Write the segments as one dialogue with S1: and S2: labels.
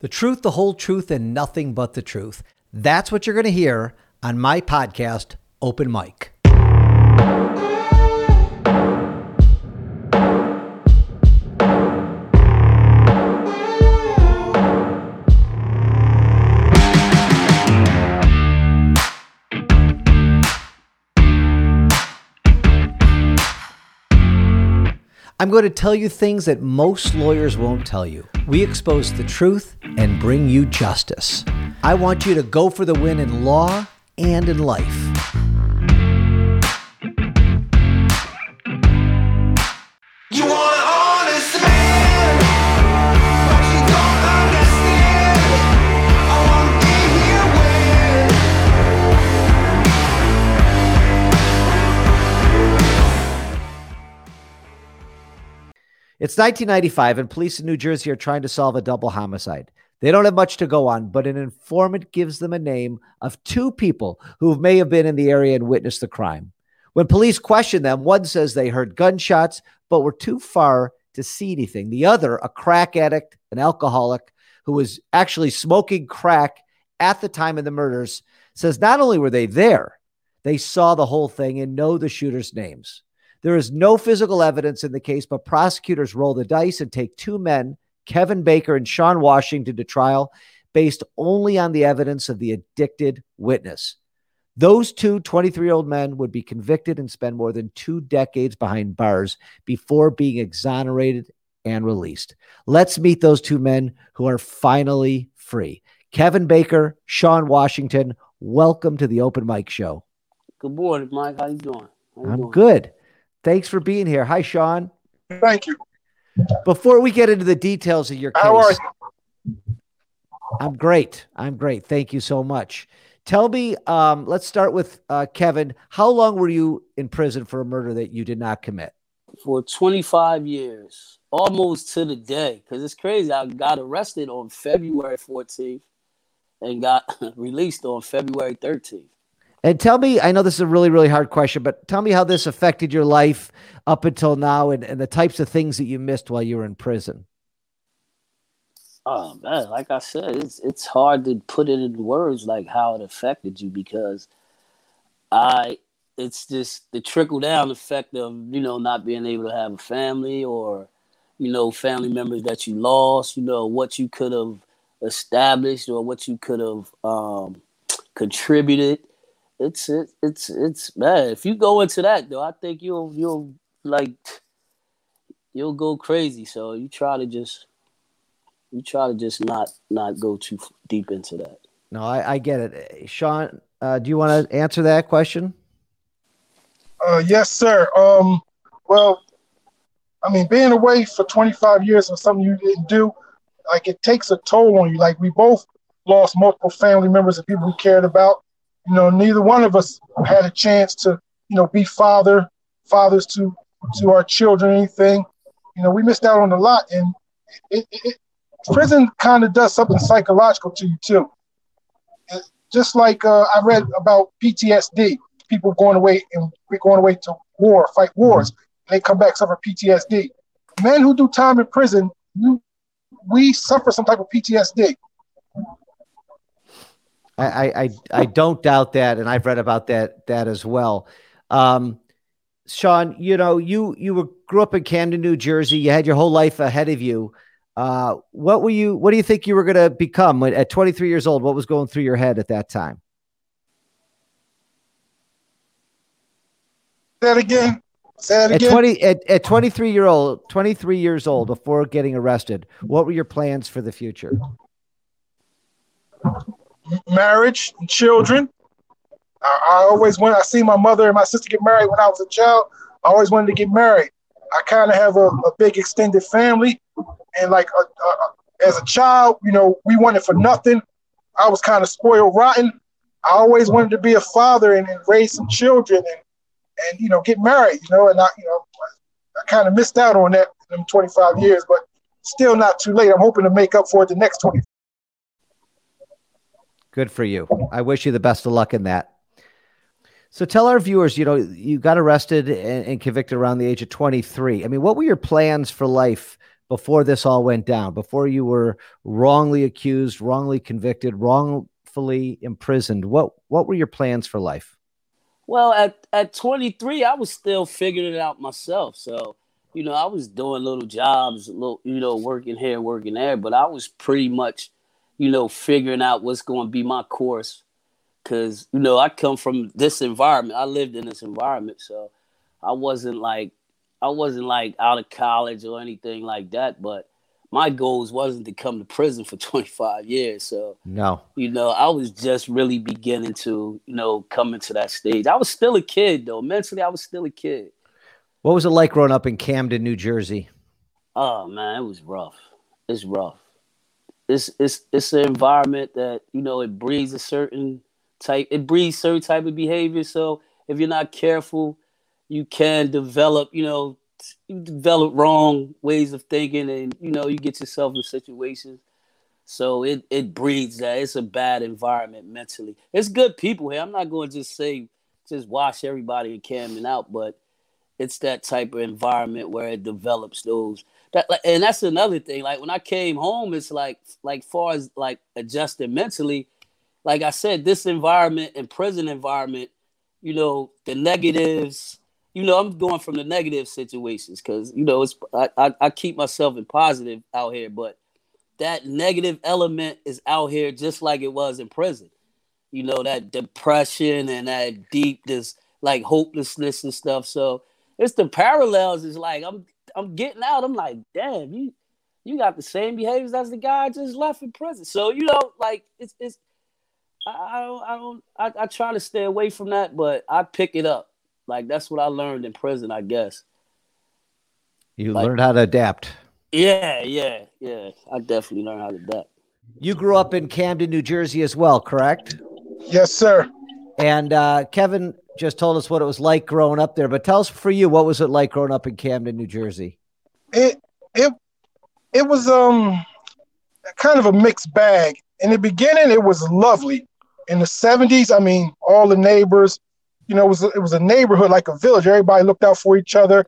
S1: The truth, the whole truth, and nothing but the truth. That's what you're going to hear on my podcast, Open Mic. I'm going to tell you things that most lawyers won't tell you. We expose the truth and bring you justice. I want you to go for the win in law and in life. It's 1995, and police in New Jersey are trying to solve a double homicide. They don't have much to go on, but an informant gives them a name of two people who may have been in the area and witnessed the crime. When police question them, one says they heard gunshots, but were too far to see anything. The other, a crack addict, an alcoholic who was actually smoking crack at the time of the murders, says not only were they there, they saw the whole thing and know the shooters' names. There is no physical evidence in the case, but prosecutors roll the dice and take two men, Kevin Baker and Sean Washington, to trial based only on the evidence of the addicted witness. Those two 23 year old men would be convicted and spend more than two decades behind bars before being exonerated and released. Let's meet those two men who are finally free. Kevin Baker, Sean Washington, welcome to the Open Mic Show.
S2: Good morning, Mike. How you doing? How you
S1: I'm
S2: doing?
S1: good. Thanks for being here. Hi, Sean.
S3: Thank you.
S1: Before we get into the details of your case,
S3: How are
S1: I'm great. I'm great. Thank you so much. Tell me, um, let's start with uh, Kevin. How long were you in prison for a murder that you did not commit?
S2: For 25 years, almost to the day, because it's crazy. I got arrested on February 14th and got released on February 13th.
S1: And tell me, I know this is a really, really hard question, but tell me how this affected your life up until now and, and the types of things that you missed while you were in prison.
S2: Oh man, like I said, it's it's hard to put it in words like how it affected you because I it's just the trickle down effect of, you know, not being able to have a family or, you know, family members that you lost, you know, what you could have established or what you could have um contributed. It's it, it's it's man, if you go into that though, I think you'll you'll like you'll go crazy. So you try to just you try to just not not go too deep into that.
S1: No, I, I get it. Sean, uh, do you want to answer that question?
S3: Uh, yes, sir. Um, well, I mean, being away for 25 years for something you didn't do, like it takes a toll on you. Like we both lost multiple family members and people we cared about. You know, neither one of us had a chance to, you know, be father, fathers to to our children, anything. You know, we missed out on a lot, and it, it, it prison kind of does something psychological to you too. It- just like uh, I read about PTSD, people going away and we're going away to war, fight wars, and they come back suffer PTSD. Men who do time in prison, you, we suffer some type of PTSD.
S1: I, I, I, don't doubt that, and I've read about that that as well. Um, Sean, you know, you you were grew up in Camden, New Jersey. You had your whole life ahead of you. Uh, what were you? What do you think you were going to become when, at 23 years old? What was going through your head at that time?
S3: Say that again. Say that
S1: At 20 at, at 23 year old 23 years old before getting arrested what were your plans for the future
S3: marriage, children. I, I always want. I see my mother and my sister get married when I was a child. I always wanted to get married. I kind of have a, a big extended family, and like uh, uh, as a child, you know, we wanted for nothing. I was kind of spoiled rotten. I always wanted to be a father and, and raise some children and and you know get married. You know, and I you know I kind of missed out on that in 25 years, but still not too late. I'm hoping to make up for it the next 20.
S1: Good for you. I wish you the best of luck in that. So tell our viewers, you know, you got arrested and, and convicted around the age of 23. I mean, what were your plans for life before this all went down, before you were wrongly accused, wrongly convicted, wrongfully imprisoned? What what were your plans for life?
S2: Well, at, at 23, I was still figuring it out myself. So, you know, I was doing little jobs, little, you know, working here, working there, but I was pretty much, you know, figuring out what's going to be my course. Cause, you know, I come from this environment. I lived in this environment. So I wasn't like, I wasn't like out of college or anything like that. But my goals wasn't to come to prison for 25 years. So
S1: No.
S2: you know, I was just really beginning to, you know, come into that stage. I was still a kid though. Mentally, I was still a kid.
S1: What was it like growing up in Camden, New Jersey?
S2: Oh man, it was rough. It's rough. It's it's it's an environment that, you know, it breeds a certain type it breeds certain type of behavior. So if you're not careful, you can develop, you know, you develop wrong ways of thinking and you know, you get yourself in situations So it it breeds that. It's a bad environment mentally. It's good people here. I'm not going to just say just wash everybody in Camden out, but it's that type of environment where it develops those that and that's another thing. Like when I came home, it's like like far as like adjusting mentally. Like I said, this environment and prison environment, you know, the negatives. You know, I'm going from the negative situations because you know it's I, I I keep myself in positive out here, but that negative element is out here just like it was in prison. You know, that depression and that deep this like hopelessness and stuff. So it's the parallels. Is like I'm I'm getting out. I'm like, damn, you you got the same behaviors as the guy I just left in prison. So you know, like it's it's I, I don't I don't I, I try to stay away from that, but I pick it up. Like that's what I learned in prison, I guess.
S1: You
S2: Like-
S1: learned how to adapt.
S2: Yeah, yeah, yeah. I definitely learned how to adapt.
S1: You grew up in Camden, New Jersey as well, correct?
S3: Yes, sir.
S1: And uh, Kevin just told us what it was like growing up there. But tell us for you, what was it like growing up in Camden, New Jersey?
S3: It it it was um kind of a mixed bag. In the beginning, it was lovely. In the '70s, I mean, all the neighbors, you know, it was it was a neighborhood like a village. Everybody looked out for each other,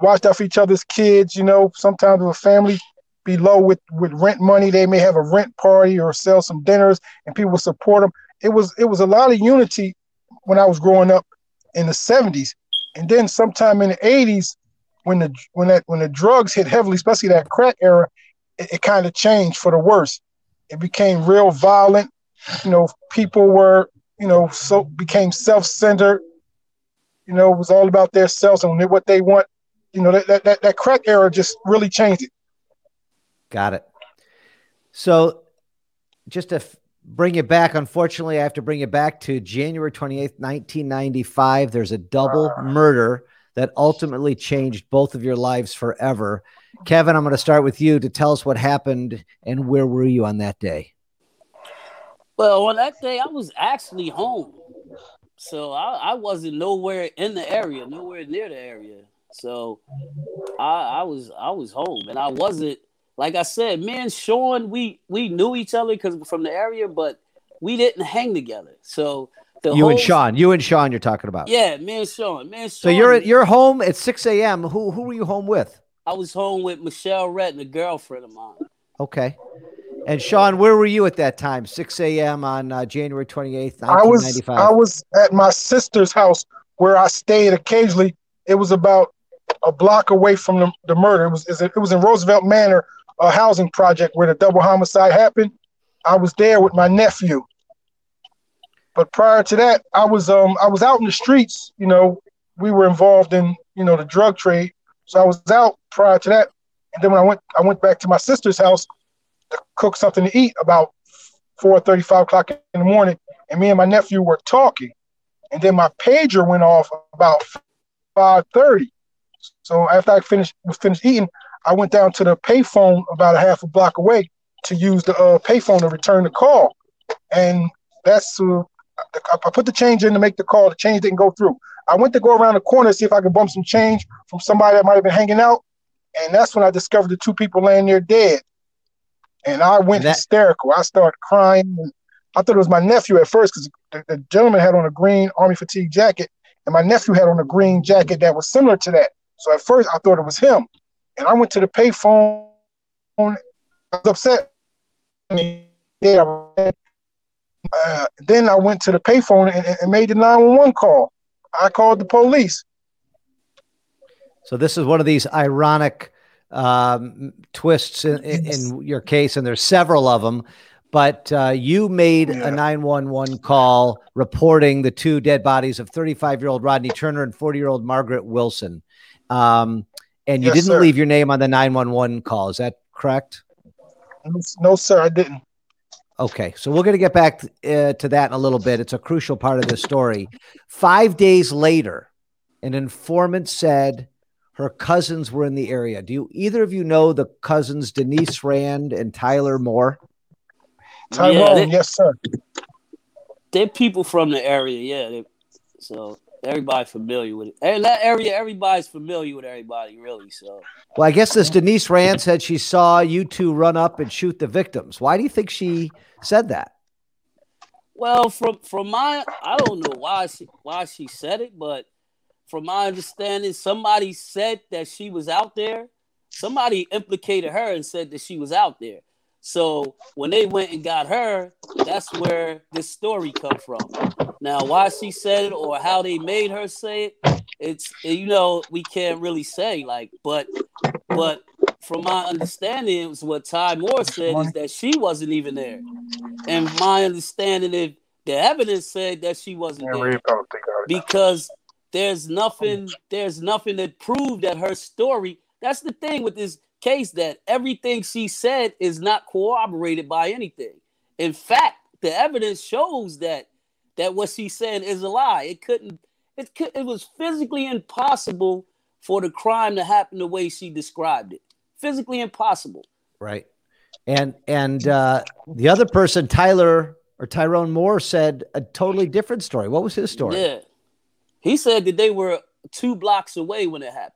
S3: watched out for each other's kids. You know, sometimes if a family be low with with rent money, they may have a rent party or sell some dinners, and people support them. It was it was a lot of unity when I was growing up in the '70s, and then sometime in the '80s, when the when that when the drugs hit heavily, especially that crack era, it, it kind of changed for the worse. It became real violent. You know, people were you know so became self-centered. You know, it was all about their selves and what they want. You know, that that that, crack era just really changed it.
S1: Got it. So, just f- bring you back, unfortunately, I have to bring you back to January 28th, 1995. There's a double ah. murder that ultimately changed both of your lives forever. Kevin, I'm going to start with you to tell us what happened and where were you on that day?
S2: Well, on that day, I was actually home. So I, I wasn't nowhere in the area, nowhere near the area. So I, I was I was home, and I wasn't like I said. Me and Sean, we we knew each other because from the area, but we didn't hang together. So the
S1: You and Sean. You and Sean, you're talking about.
S2: yeah, me and Sean, me and Sean.
S1: So you're at, you're home at 6 a.m. Who who were you home with?
S2: I was home with Michelle Retton, a girlfriend of mine.
S1: Okay. And Sean, where were you at that time? 6 a.m. on uh, January 28th,
S3: I was
S1: 1995.
S3: I was at my sister's house where I stayed occasionally. It was about a block away from the, the murder. It was it was in Roosevelt Manor, a housing project where the double homicide happened. I was there with my nephew. But prior to that, I was um I was out in the streets. You know, we were involved in you know the drug trade, so I was out prior to that. And then when I went I went back to my sister's house to cook something to eat about four thirty five o'clock in the morning and me and my nephew were talking, and then my pager went off about five thirty. So after I finished was finished eating, I went down to the payphone about a half a block away to use the uh, payphone to return the call, and that's uh, I I put the change in to make the call. The change didn't go through. I went to go around the corner to see if I could bump some change from somebody that might have been hanging out, and that's when I discovered the two people laying there dead. And I went
S1: That-
S3: hysterical. I started crying. And I thought it was my nephew at first because the, the gentleman had on a green army fatigue jacket, and my nephew had on a green jacket that was similar to that. So at first I thought it was him. And I went to the payphone I was upset. Uh, then I went to the payphone and, and made the 911 call. I called the police.
S1: So this is one of these ironic um, twists in, in, in your case, and there's several of them. But uh, you made
S3: Yeah.
S1: a 911 call reporting the two dead bodies of 35 year old Rodney Turner and 40 year old Margaret Wilson. Um, and you
S3: Yes,
S1: didn't
S3: sir.
S1: leave your name on the 911 call. Is that correct?
S3: No, sir, I didn't.
S1: Okay, so we're going to get back uh, to that in a little bit. It's a crucial part of this story. Five days later, an informant said her cousins were in the area. Do you either of you know the cousins Denise Rand and Tyler Moore?
S3: Tyrone,
S2: Yeah, they-
S3: yes, sir.
S2: They're people from the area, yeah. They, so everybody familiar with it. That area, everybody's familiar with everybody, really. So
S1: Well, I guess this Denise Rand said she saw you two run up and shoot the victims. Why do you think she said that?
S2: Well, from from my, I don't know why she why she said it, but from my understanding, somebody said that she was out there. Somebody implicated her and said that she was out there. So when they went and got her, that's where this story come from. Now, why she said it or how they made her say it, it's you know we can't really say like, but but from my understanding, it was what Ty Moore said is that she wasn't even there. And my understanding is the evidence said that she wasn't there because there's nothing there's nothing that proved that her story that's the thing with this case that everything she said is not corroborated by anything in fact the evidence shows that that what she said is a lie it couldn't it could it was physically impossible for the crime to happen the way she described it physically impossible
S1: Right. And and uh, the other person, Tyler or Tyrone Moore, said a totally different story. What was his story?
S2: Yeah. He said that they were two blocks away when it happened.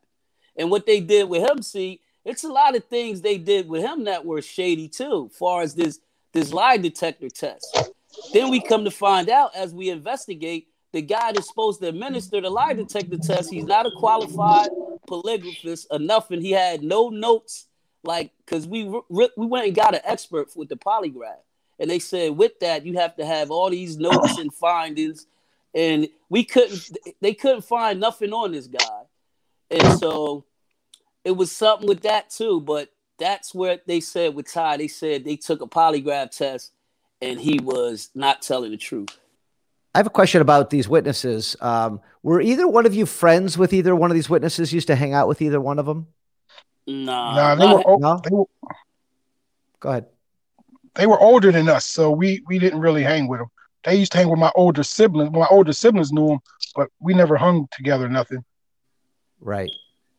S2: And what they did with him, see, it's a lot of things they did with him that were shady too, far as this this lie detector test. Then we come to find out as we investigate, the guy that's supposed to administer the lie detector test, he's not a qualified polygraphist enough, and He had no notes, like because we we went and got an expert with the polygraph, and they said with that you have to have all these notes and findings, and we couldn't. They couldn't find nothing on this guy, and so it was something with that too. But that's where they said with Ty, they said they took a polygraph test, and he was not telling the truth.
S1: I have a question about these witnesses. Um, were either one of you friends with either one of these witnesses? Used to hang out with either one of them?
S2: Nah,
S3: Nah, they were, o-
S1: No?
S3: they were
S1: Go ahead.
S3: they were older than us, so we we didn't really hang with them. They used to hang with my older siblings. My older siblings knew them, but we never hung together. Nothing.
S1: Right.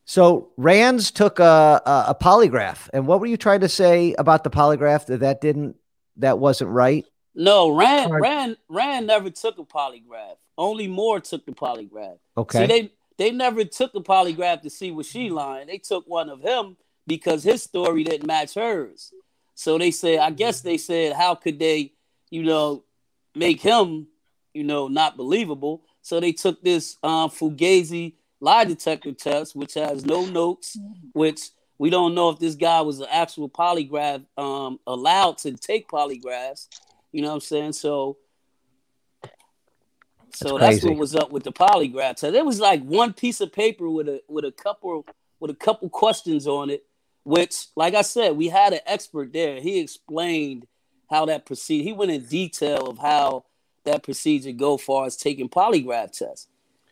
S1: So Rands took a, a, a polygraph, and what were you trying to say about the polygraph that that didn't that wasn't right?
S2: no, Rand,
S3: Right.
S2: Rand, Rand never took a polygraph. Only Moore took the polygraph.
S1: Okay.
S2: See, they they never took a polygraph to see was she lying. They took one of him because his story didn't match hers. So they said, I guess they said, how could they, you know, make him, you know, not believable? So they took this um, Fugazi lie detector test, which has no notes, which we don't know if this guy was an actual polygraph um, allowed to take polygraphs. You know what I'm saying? So so
S1: That's
S2: that's, what was up with the polygraph test. There was like one piece of paper with a with a couple with a couple questions on it, which, like I said, we had an expert there. He explained how that proceed. He went in detail of how that procedure go far as taking polygraph tests.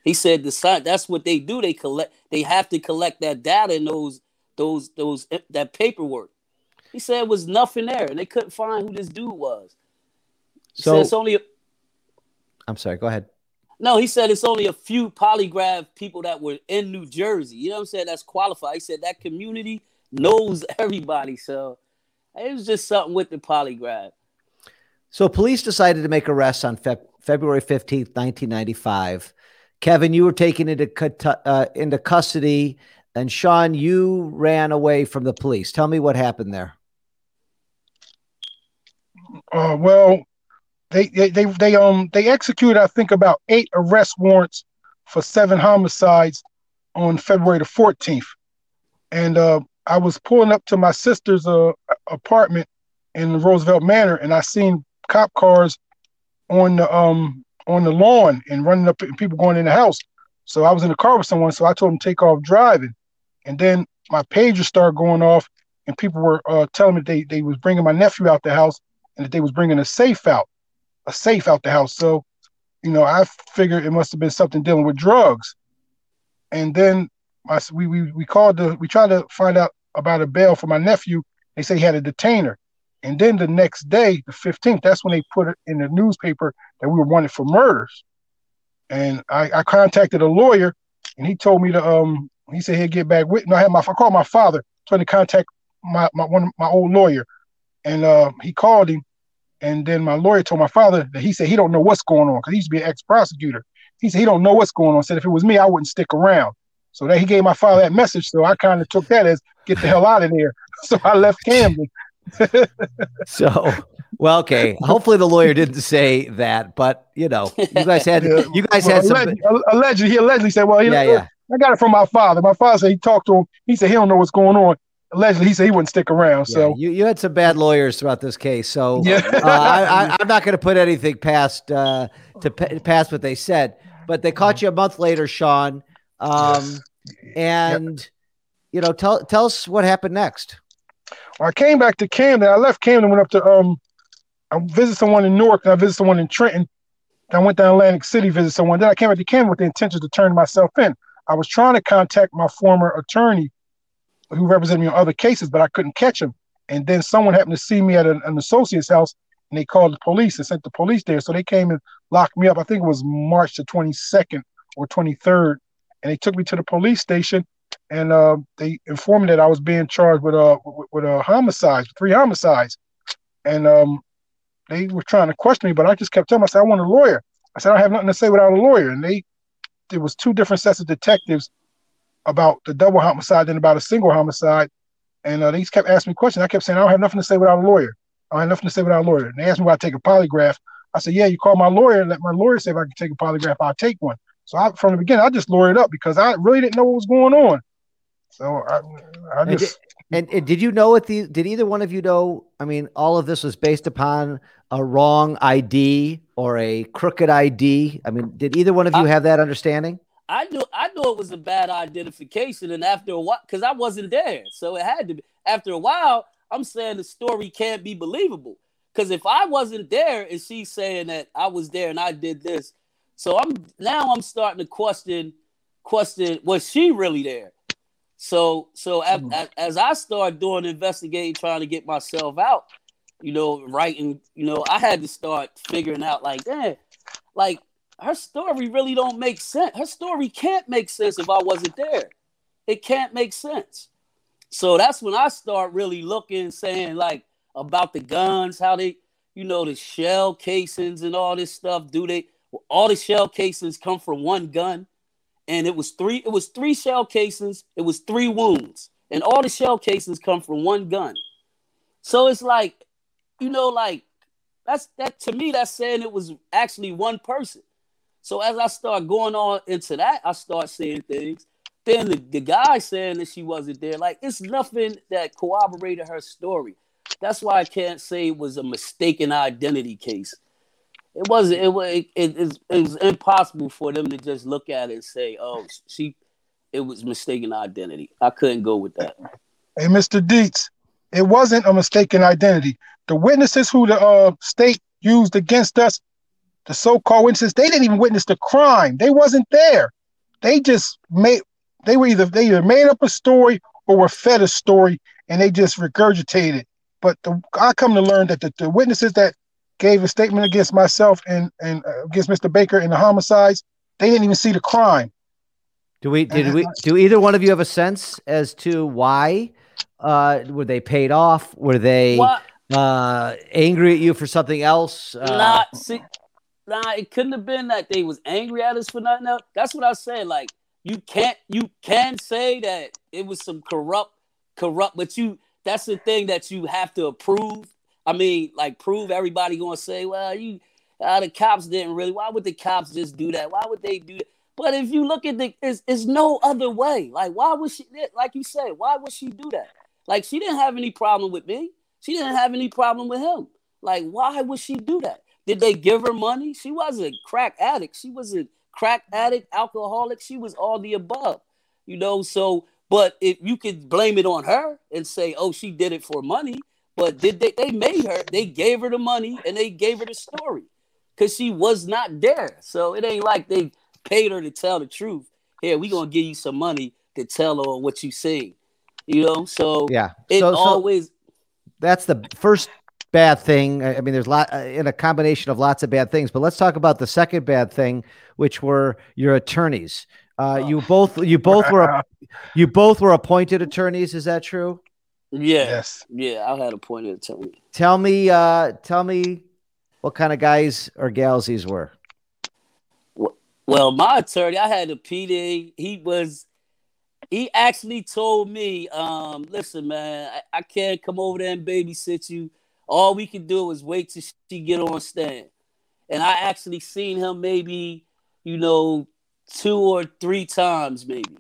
S2: He said the sci- that's what they do. They collect. They have to collect that data and those those those eh, that paperwork. He said it was nothing there, and they couldn't find who this dude was. He said
S1: So
S2: it's only
S1: I'm sorry. Go ahead.
S2: no, he said it's only a few polygraph people that were in New Jersey. You know what I'm saying? That's qualified. He said that community knows everybody. So it was just something with the polygraph.
S1: So police decided to make arrests on Feb- February 15th, 1995. Kevin, you were taken into uh, into custody, and Sean, you ran away from the police. Tell me what happened there.
S3: Uh, well, they, they they they um they executed I think about eight arrest warrants for seven homicides on February the 14th, and uh, I was pulling up to my sister's uh, apartment in Roosevelt Manor, and I seen cop cars on the um on the lawn and running up and people going in the house. So I was in the car with someone, so I told them to take off driving, and then my pager started going off, and people were uh, telling me they they was bringing my nephew out the house and that they was bringing a safe out, a safe out the house. So, you know, I figured it must have been something dealing with drugs, and then my we we we called the we tried to find out about a bail for my nephew. They say he had a detainer. And then the next day, the 15th, that's when they put it in the newspaper that we were wanted for murders. And I, I contacted a lawyer and he told me to um he said he'd get back with me. I had my I called my father, trying to contact my, my one my old lawyer. And uh he called him and then my lawyer told my father that he said he don't know what's going on because he used to be an ex-prosecutor. He said he don't know what's going on. Said if it was me, I wouldn't stick around. So that he gave my father that message. So I kind of took that as get the hell out of there. So I left Camden.
S1: So, well, okay. Hopefully, the lawyer didn't say that, but you know, you guys had
S3: Yeah.
S1: you guys
S3: Well,
S1: had some.
S3: allegedly, allegedly, he allegedly said, "Well, you
S1: Yeah, yeah.
S3: I got it from my father. My father said he talked to him. He said he don't know what's going on. Allegedly, he said he wouldn't stick around.
S1: yeah,
S3: So
S1: you you had some bad lawyers throughout this case, so
S3: yeah,
S1: uh, I, I, I'm not going to put anything past uh, to pa- past what they said. But they caught you a month later, Sean, um, and you know, tell tell us what happened next.
S3: I came back to Camden. I left Camden, went up to um, I visited someone in Newark, and I visited someone in Trenton. I went down Atlantic City, visit someone. Then I came back to Camden with the intention to turn myself in. I was trying to contact my former attorney, who represented me on other cases, but I couldn't catch him. And then someone happened to see me at an, an associate's house, and they called the police and sent the police there. So they came and locked me up. I think it was March the 22nd or 23rd, and they took me to the police station and uh, they informed me that I was being charged with uh with, with uh, homicides, three homicides, and um, they were trying to question me, but I just kept telling them, I said I want a lawyer. I said I have nothing to say without a lawyer, and they there was two different sets of detectives about the double homicide and about a single homicide, and uh, they just kept asking me questions. I kept saying I don't have nothing to say without a lawyer. I don't have nothing to say without a lawyer. And they asked me why I take a polygraph. I said, yeah, you call my lawyer and let my lawyer say if I can take a polygraph, I'll take one. So I, from the beginning, I just lawyered up because I really didn't know what was going on. So I, I
S1: And
S3: just
S1: And, and did you know it? The did either one of you know? I mean, all of this was based upon a wrong ID or a crooked ID. I mean, did either one of you
S2: I-
S1: have that understanding?
S2: I knew I knew it was a bad identification, and after a while, because I wasn't there, so it had to be. After a while, I'm saying the story can't be believable. Because if I wasn't there, and she's saying that I was there and I did this, so I'm now I'm starting to question question was she really there? So so as, as, as I start doing investigating, trying to get myself out, you know, writing, you know, I had to start figuring out like, damn, like her story really don't make sense. Her story can't make sense if I wasn't there. It can't make sense. So that's when I start really looking, saying like about the guns, how they, you know, the shell casings and all this stuff. Do they all the shell casings come from one gun? And it was three, it was three shell casings, it was three wounds, and all the shell casings come from one gun. So it's like, you know, like that's that to me, that's saying it was actually one person. So as I start going on into that, I start seeing things. Then the, the guy saying that she wasn't there, like it's nothing that corroborated her story. That's why I can't say it was a mistaken identity case. It wasn't. It was. It, it, it was impossible for them to just look at it and say, "Oh, she." It was mistaken identity. I couldn't go with that.
S3: Hey, Mr. Dietz, it wasn't a mistaken identity. The witnesses who the uh, state used against us, the so-called witnesses, they didn't even witness the crime. They wasn't there. They just made. They were either they either made up a story or were fed a story, and they just regurgitated. But the, I come to learn that the, the witnesses that gave a statement against myself and and uh, against Mr. Baker in the homicides, they didn't even see the crime.
S1: Do we did we do either one of you have a sense as to why? Uh, were they paid off? Were they
S2: What?
S1: uh, angry at you for something else? Uh,
S2: Nah, see, nah, it couldn't have been that they was angry at us for nothing else. That's what I said. Like you can't, you can say that it was some corrupt, corrupt, but you that's the thing that you have to approve. I mean, like prove everybody gonna say, well, you, uh, the cops didn't really. Why would the cops just do that? Why would they do that? But if you look at the, it's, it's no other way. Like, why would she? Like you said, why would she do that? Like she didn't have any problem with me. She didn't have any problem with him. Like, why would she do that? Did they give her money? She wasn't crack addict. She was a crack addict, alcoholic. She was all the above. You know, so but if you could blame it on her and say, oh, she did it for money, but did they they made her, they gave her the money and they gave her the story because she was not there. So it ain't like they paid her to tell the truth. Here, we gonna give you some money to tell her what you see. You know, so
S1: Yeah.
S2: it
S1: So, so
S2: always
S1: that's the first bad thing. I I mean, there's a lot uh, in a combination of lots of bad things, but let's talk about the second bad thing, which were your attorneys. Uh,
S2: Oh.
S1: you both, you both were, you both were appointed attorneys. Is that true?
S2: Yeah,
S3: Yes.
S2: yeah. I had a point of telling you.
S1: Tell me, uh, tell me what kind of guys or gals these were.
S2: Well, my attorney, I had a PD. He was, he actually told me, um, listen, man, I, I can't come over there and babysit you. All we can do is wait till she get on stand. And I actually seen him maybe, you know, two or three times maybe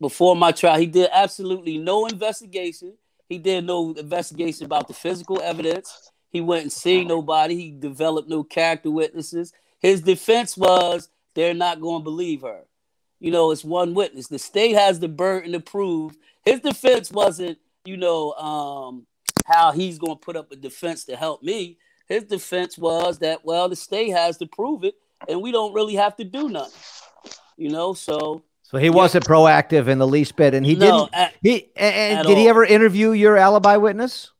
S2: before my trial. He did absolutely no investigation. He did no investigation about the physical evidence. He went and seen nobody. He developed no character witnesses. His defense was they're not going to believe her. You know, it's one witness. The state has the burden to prove. His defense wasn't, you know, um, how he's going to put up a defense to help me. His defense was that, well, the state has to prove it, and we don't really have to do nothing. You know, so
S1: So he wasn't proactive in the least bit, and he
S2: no,
S1: didn't.
S2: at-
S1: He and, did he
S2: all.
S1: ever interview your alibi witness?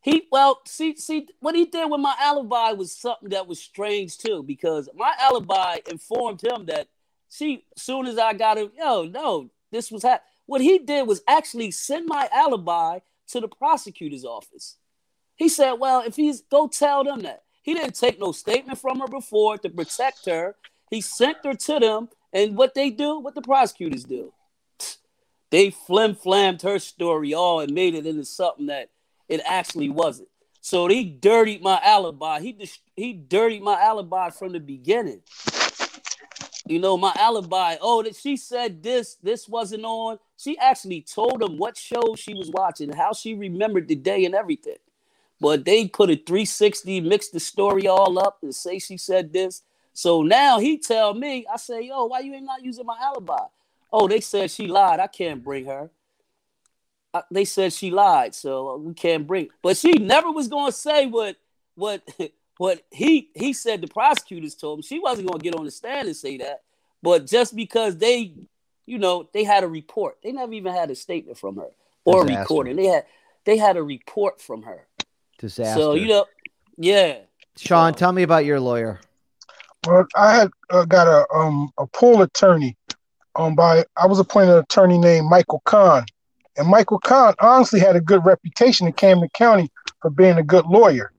S2: He well, see, see, what he did with my alibi was something that was strange too, because my alibi informed him that see, soon as I got him, yo, no, this was hap- what he did was actually send my alibi to the prosecutor's office. He said, Well, if he's go tell them that. He didn't take no statement from her before to protect her. He sent her to them, and what they do, what the prosecutors do. They flim flammed her story all and made it into something that it actually wasn't. So he dirtied my alibi. He he dirtied my alibi from the beginning. You know, my alibi. Oh, that she said this, this wasn't on. She actually told him what show she was watching, how she remembered the day and everything. But they put a 360, mixed the story all up and say she said this. So now he tell me, I say, yo, why you ain't not using my alibi? Oh, they said she lied. I can't bring her. Uh, they said she lied, so we can't bring. But she never was going to say what what what he he said. The prosecutors told him she wasn't going to get on the stand and say that. But just because they, you know, they had a report, they never even had a statement from her or a
S1: Disaster.
S2: recording. They had they had a report from her.
S1: Disaster.
S2: So you know, yeah.
S1: Sean, tell me about your lawyer.
S3: Well, I had uh, got a um a pool attorney, um by I was appointed an attorney named Michael Kahn, and Michael Kahn honestly had a good reputation in Camden County for being a good lawyer.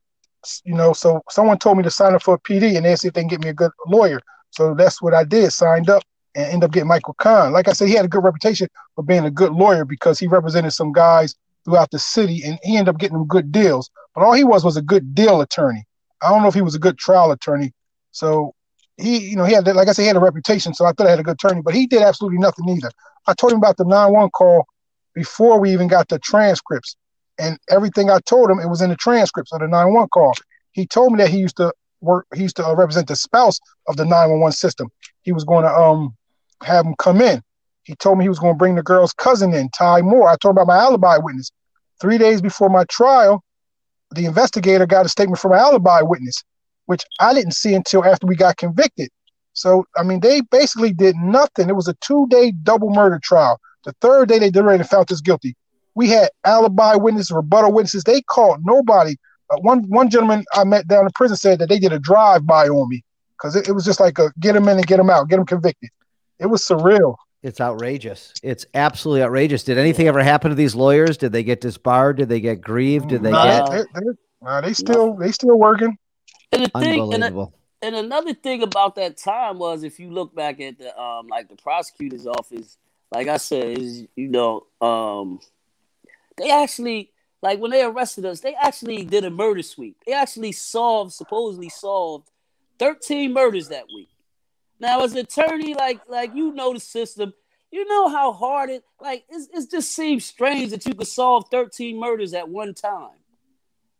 S3: You know, so someone told me to sign up for a PD, and they see if they can get me a good lawyer. So that's what I did, signed up, and ended up getting Michael Kahn. Like I said, he had a good reputation for being a good lawyer because he represented some guys throughout the city, and he ended up getting them good deals. But all he was was a good deal attorney. I don't know if he was a good trial attorney. So he, you know, he had, like I said, he had a reputation. So I thought I had a good attorney, but he did absolutely nothing either. I told him about the 911 call before we even got the transcripts. And everything I told him, it was in the transcripts of the 911 call. He told me that he used to work, he used to uh, represent the spouse of the 911 system. He was going to um have him come in. He told me he was going to bring the girl's cousin in, Ty Moore. I told him about my alibi witness. Three days before my trial, the investigator got a statement from an alibi witness, which I didn't see until after we got convicted. So, I mean, they basically did nothing. It was a two day double murder trial. The third day they deliberated and found us guilty. We had alibi witnesses, rebuttal witnesses. They called nobody. Uh, one one gentleman I met down in prison said that they did a drive by on me because it, it was just like a get them in and get them out, get them convicted. It was surreal.
S1: It's outrageous. It's absolutely outrageous. Did anything ever happen to these lawyers? Did they get disbarred? Did they get grieved? Did they
S2: No.
S1: get
S3: They, they, uh, they still they still working.
S2: And the thing, and,
S1: unbelievable?
S2: and another thing about that time was if you look back at the um like the prosecutor's office, like I said, is you know, um they actually like when they arrested us, they actually did a murder sweep. They actually solved, supposedly solved 13 murders that week. Now, as an attorney, like like you know the system, you know how hard it like it's, it just seems strange that you could solve 13 murders at one time.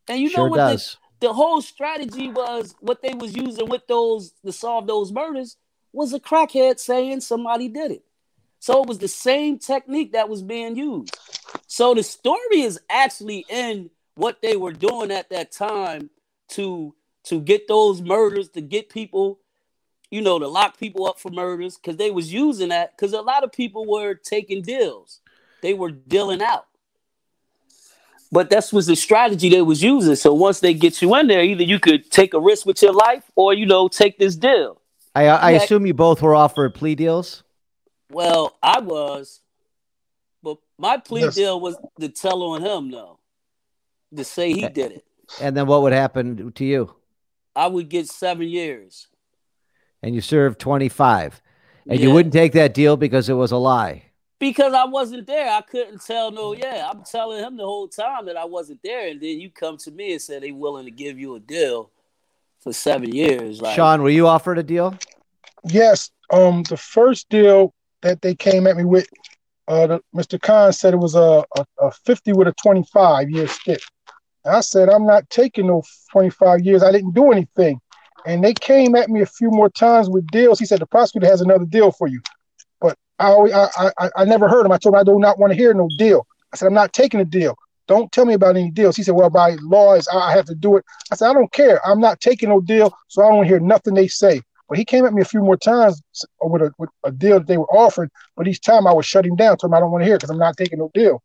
S2: And you know
S1: Sure
S2: what
S1: does.
S2: the, the whole strategy was what they was using with those to solve those murders was a crackhead saying somebody did it. So it was the same technique that was being used. So the story is actually in what they were doing at that time to to get those murders, to get people, you know, to lock people up for murders, because they was using that because a lot of people were taking deals. They were dealing out. But that's was the strategy they was using. So once they get you in there, either you could take a risk with your life or you know, take this deal.
S1: I, uh, I
S2: Yeah.
S1: assume you both were offered plea deals.
S2: Well, I was, but my plea
S3: Yes.
S2: deal was to tell on him, though, to say he did it.
S1: And then what would happen to you?
S2: I would get seven years.
S1: And you served 25. And you wouldn't take that deal because it was a lie.
S2: Because I wasn't there. I couldn't tell no. Yeah, I'm telling him the whole time that I wasn't there, and then you come to me and say they willing to give you a deal for seven years. Like,
S1: Sean, were you offered a deal?
S3: Yes. Um, the first deal that they came at me with, uh, the, Mr. Kahn said it was a, a, a 50 with a 25 year stint. And I said, I'm not taking no 25 years. I didn't do anything. And they came at me a few more times with deals. He said, the prosecutor has another deal for you. I, I, I, I- never heard him. I told him I do not want to hear no deal. I said, I'm not taking a deal. Don't tell me about any deals. He said, Well, by law, is I I have to do it. I said, I don't care. I'm not taking no deal, so I don't hear nothing they say. But he came at me a few more times with a, with a deal that they were offering, but each time I was shutting down, told him I don't want to hear because I'm not taking no deal.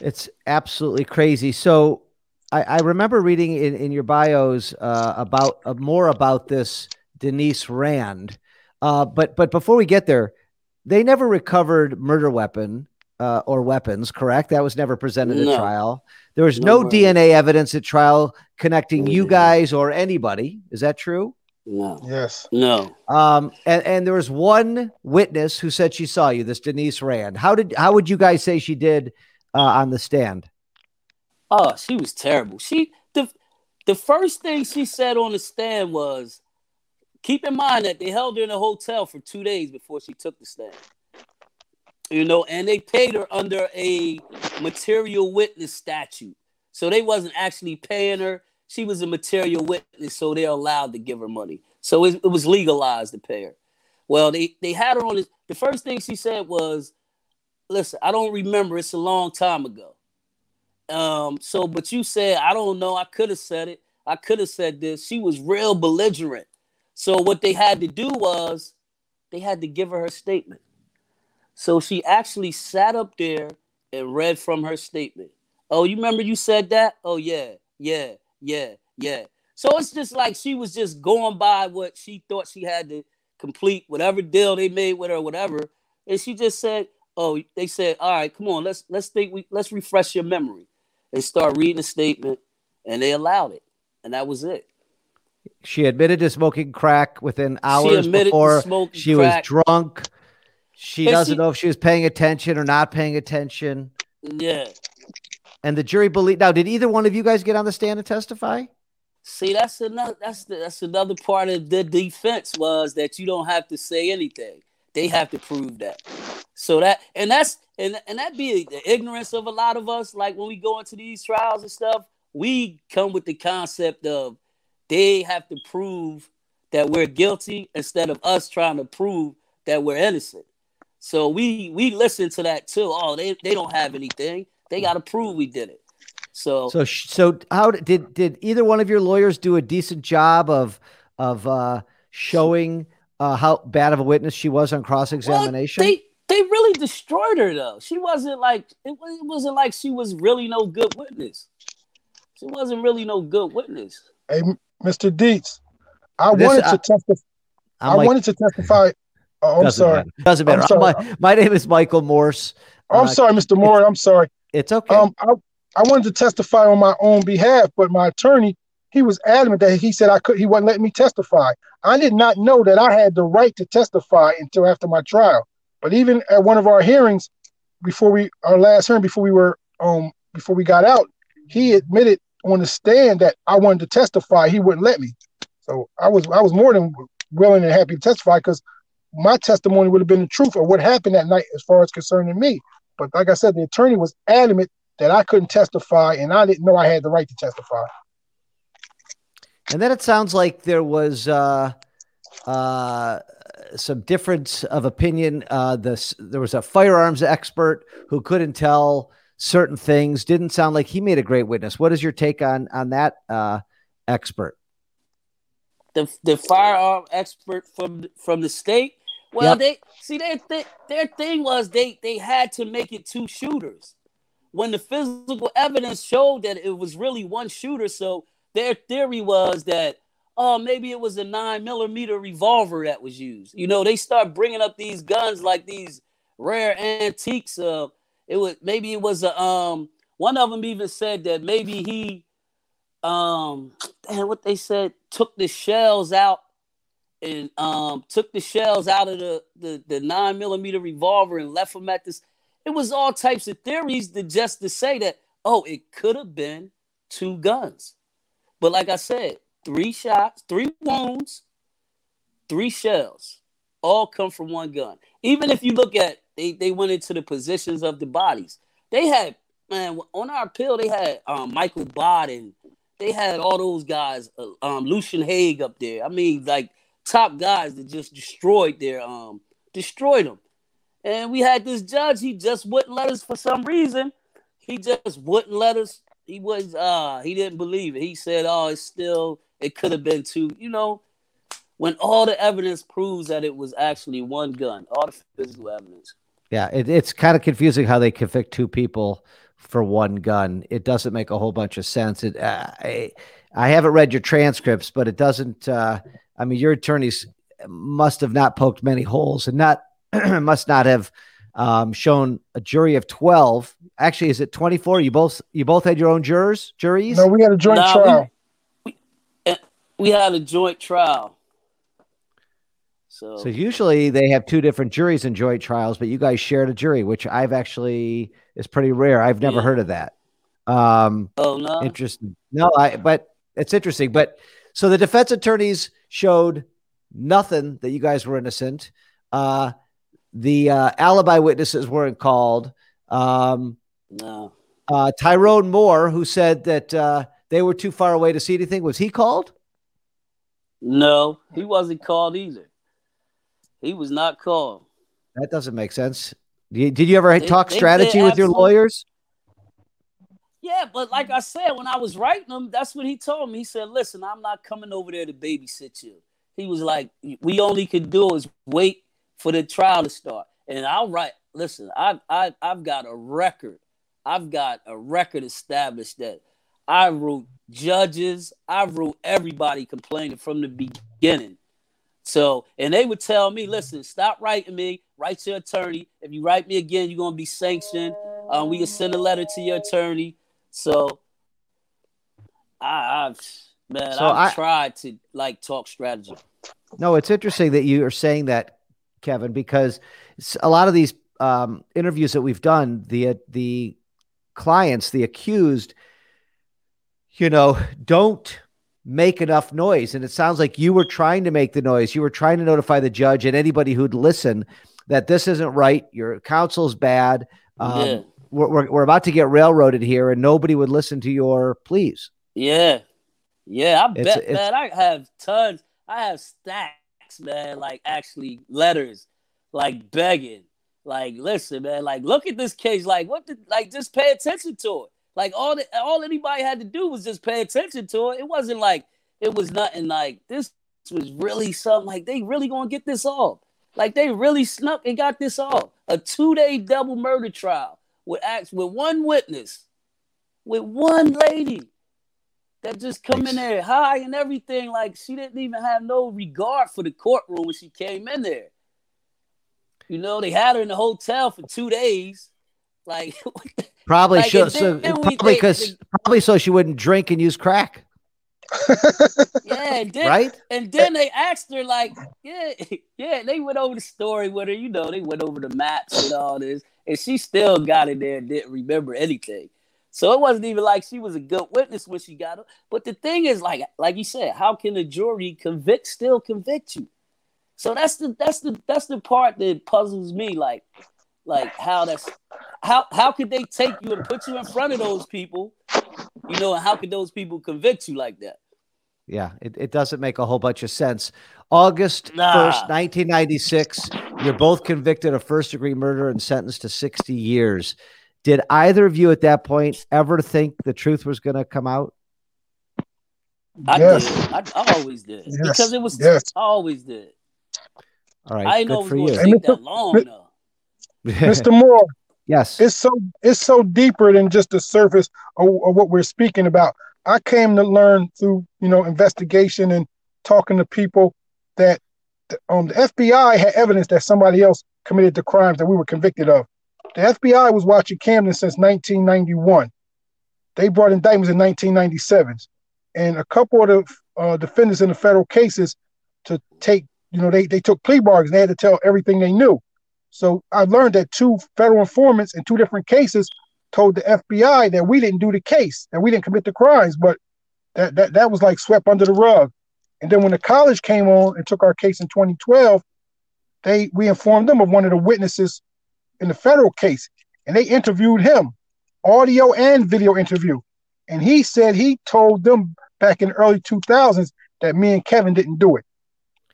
S1: It's absolutely crazy. So I, I remember reading in, in your bios uh, about uh, more about this Denise Rand. Uh, but but before we get there, they never recovered murder weapon uh, or weapons, correct? That was never presented at trial. There was
S2: No
S1: no. DNA evidence at trial connecting you
S2: Mhm.
S1: guys or anybody. Is that true?
S2: no,
S3: Yes.
S2: no.
S1: Um, and, and there was one witness who said she saw you, this Denise Rand. How did how would you guys say she did uh, on the stand?
S2: Oh, she was terrible. She the the first thing she said on the stand was, keep in mind that they held her in a hotel for two days before she took the stand. You know, and they paid her under a material witness statute. So they wasn't actually paying her. She was a material witness, so they're allowed to give her money. So it, it was legalized to pay her. Well, they, they had her on this. The first thing she said was, listen, I don't remember. It's a long time ago. Um, so, but you said, I don't know. I could have said it. I could have said this. She was real belligerent. So, what they had to do was they had to give her her statement. So, she actually sat up there and read from her statement. Oh, you remember you said that? Oh, yeah, yeah, yeah, yeah. So, it's just like she was just going by what she thought she had to complete, whatever deal they made with her, whatever. And she just said, Oh, they said, all right, come on, let's let's think we let's refresh your memory. They start reading the statement and they allowed it. And that was it.
S1: She admitted to smoking crack within hours
S2: admitted to
S1: before she
S2: crack.
S1: was drunk. She
S2: And
S1: doesn't
S2: she-
S1: know if she was paying attention or not paying attention.
S2: Yeah.
S1: And the jury believed. Now, did either one of you guys get on the stand and testify?
S2: See, that's another that's the, that's another part of the defense was that you don't have to say anything. They have to prove that. So that and that's and and that be the ignorance of a lot of us. Like when we go into these trials and stuff, we come with the concept of they have to prove that we're guilty instead of us trying to prove that we're innocent. So we we listen to that too. Oh, they, they don't have anything. They got to prove we did it. So,
S1: So, so how d- did did either one of your lawyers do a decent job of of uh, showing uh, how bad of a witness she was on cross examination?
S2: Well, they they really destroyed her though. She wasn't like it, it wasn't like she was really no good witness. She wasn't really no good witness.
S3: Hey, M- Mr. Dietz, I
S1: This-
S3: wanted
S1: I-
S3: to testify.
S1: I'm
S3: I
S1: like,
S3: wanted to testify. Oh, I'm
S1: doesn't
S3: sorry.
S1: matter. Doesn't matter. My, my name is Michael Morse.
S3: Oh, I'm
S1: Uh,
S3: sorry, Mr. Moore. I'm sorry.
S1: It's okay.
S3: Um, I, I wanted to testify on my own behalf, but my attorney, he was adamant that he said I could. He wouldn't let me testify. I did not know that I had the right to testify until after my trial. But even at one of our hearings, before we our last hearing, before we were um before we got out, he admitted on the stand that I wanted to testify. He wouldn't let me. So I was I was more than willing and happy to testify because my testimony would have been the truth of what happened that night as far as concerning me. But like I said, the attorney was adamant that I couldn't testify and I didn't know I had the right to testify.
S1: And then it sounds like there was uh, uh, some difference of opinion. Uh, this there was a firearms expert who couldn't tell certain things. Didn't sound like he made a great witness. What is your take on on that uh, expert?
S2: the the firearm expert from from the state. Well,
S1: Yep.
S2: they see their th- their thing was they they had to make it two shooters when the physical evidence showed that it was really one shooter. So their theory was that oh maybe it was a nine millimeter revolver that was used. You know, they start bringing up these guns like these rare antiques. Uh, it was maybe it was a um one of them even said that maybe he um damn what they said took the shells out and um took the shells out of the the, the nine millimeter revolver and left them at this. It was all types of theories to just to say that oh it could have been two guns. But like i said three shots three wounds three shells all come from one gun. Even if you look at they they went into the positions of the bodies they had man on our pill they had um michael and they had all those guys, uh, um, Lucien Haag up there. I mean, like top guys that just destroyed their, um, destroyed them. And we had this judge. He just wouldn't let us for some reason. He just wouldn't let us. He was, uh, he didn't believe it. He said, "Oh, it's still, it could have been two. You know, when all the evidence proves that it was actually one gun, all the physical evidence.
S1: Yeah, it, it's kind of confusing how they convict two people for one gun. It doesn't make a whole bunch of sense. It, uh, I, I haven't read your transcripts, but it doesn't. Uh, I mean, your attorneys must have not poked many holes and not must not have um, shown a jury of twelve. Actually, is it twenty four? You both you both had your own jurors juries.
S3: No, we had a joint
S2: Nah, we-
S3: trial.
S2: We had a joint trial. So,
S1: So usually they have two different juries in joint trials, but you guys shared a jury, which I've actually is pretty rare. I've never
S2: Yeah.
S1: heard of that. Um,
S2: oh no,
S1: interesting. No, I but it's interesting. But so the defense attorneys showed nothing that you guys were innocent. Uh, the uh, alibi witnesses weren't called. Um,
S2: no.
S1: uh, Tyrone Moore, who said that uh, they were too far away to see anything, was he called?
S2: No, he wasn't called either. He was not called.
S1: That doesn't make sense. Did you ever
S2: They-
S1: talk
S2: they
S1: strategy with your lawyers?
S2: Yeah, but like I said, when I was writing him, that's what he told me. He said, "Listen, I'm not coming over there to babysit you." He was like, "We only could do is wait for the trial to start." And I'll write. Listen, I I I've got a record. I've got a record established that I wrote judges. I wrote everybody complaining from the beginning. So, and they would tell me, "Listen, stop writing me. Write to your attorney. If you write me again, you're gonna be sanctioned. Um, we can send a letter to your attorney." So, I, I've man,
S1: So
S2: I've
S1: I-
S2: tried to like talk strategy.
S1: No, it's interesting that you are saying that, Kevin, because a lot of these um, interviews that we've done, the the clients, the accused, you know, don't make enough noise, and it sounds like you were trying to make the noise. You were trying to notify the judge and anybody who'd listen that this isn't right. Your counsel's bad. Um,
S2: yeah,
S1: we're, we're, we're about to get railroaded here, and nobody would listen to your pleas.
S2: yeah, yeah. I
S1: It's-
S2: bet,
S1: it's-
S2: man. I have tons. I have stacks, man. Like actually letters, like begging. Like, listen, man. Like, look at this case. Like, what? The, like, just pay attention to it. Like, all the, all anybody had to do was just pay attention to it. It wasn't like it was nothing. Like, this was really something. Like, they really gonna get this off. Like, they really snuck and got this off. A two day double murder trial with acts with one witness, with one lady that just come in there high and everything. Like, she didn't even have no regard for the courtroom when she came in there. You know, they had her in the hotel for two days. Like,
S1: Probably
S2: Like,
S1: should, so, probably because probably so she wouldn't drink and use crack,
S2: yeah, and then,
S1: right?
S2: and then they asked her, like, yeah, yeah, they went over the story with her. You know, they went over the maps and all this, and she still got in there and didn't remember anything. So it wasn't even like she was a good witness when she got her. But the thing is, like, like you said, how can a jury convict still convict you? So that's the that's the that's the part that puzzles me. Like, like how that's how how could they take you and put you in front of those people? You know, and how could those people convict you like that?
S1: Yeah, it, it doesn't make a whole bunch of sense. August
S2: Nah.
S1: 1st, 1996, you're both convicted of first degree murder and sentenced to 60 years. Did either of you at that point ever think the truth was going to come out?
S2: I
S3: Yes.
S2: did. I, I always did
S3: Yes.
S2: because it was.
S3: Yes.
S2: I always did.
S1: All right,
S2: I didn't know
S1: good
S2: it
S1: for
S2: was going to take that long though.
S3: Mr. Moore,
S1: yes.
S3: it's so it's so deeper than just the surface of, of what we're speaking about. I came to learn through you know investigation and talking to people that the, um, the FBI had evidence that somebody else committed the crimes that we were convicted of. The FBI was watching Camden since 1991. They brought indictments in 1997, and a couple of the uh, defendants in the federal cases to take you know they they took plea bargains. They had to tell everything they knew. So I learned that two federal informants in two different cases told the FBI that we didn't do the case, that we didn't commit the crimes, but that that, that was like swept under the rug. And then when the college came on and took our case in 2012, they we informed them of one of the witnesses in the federal case, and they interviewed him, audio and video interview. And he said he told them back in the early 2000s that me and Kevin didn't do it.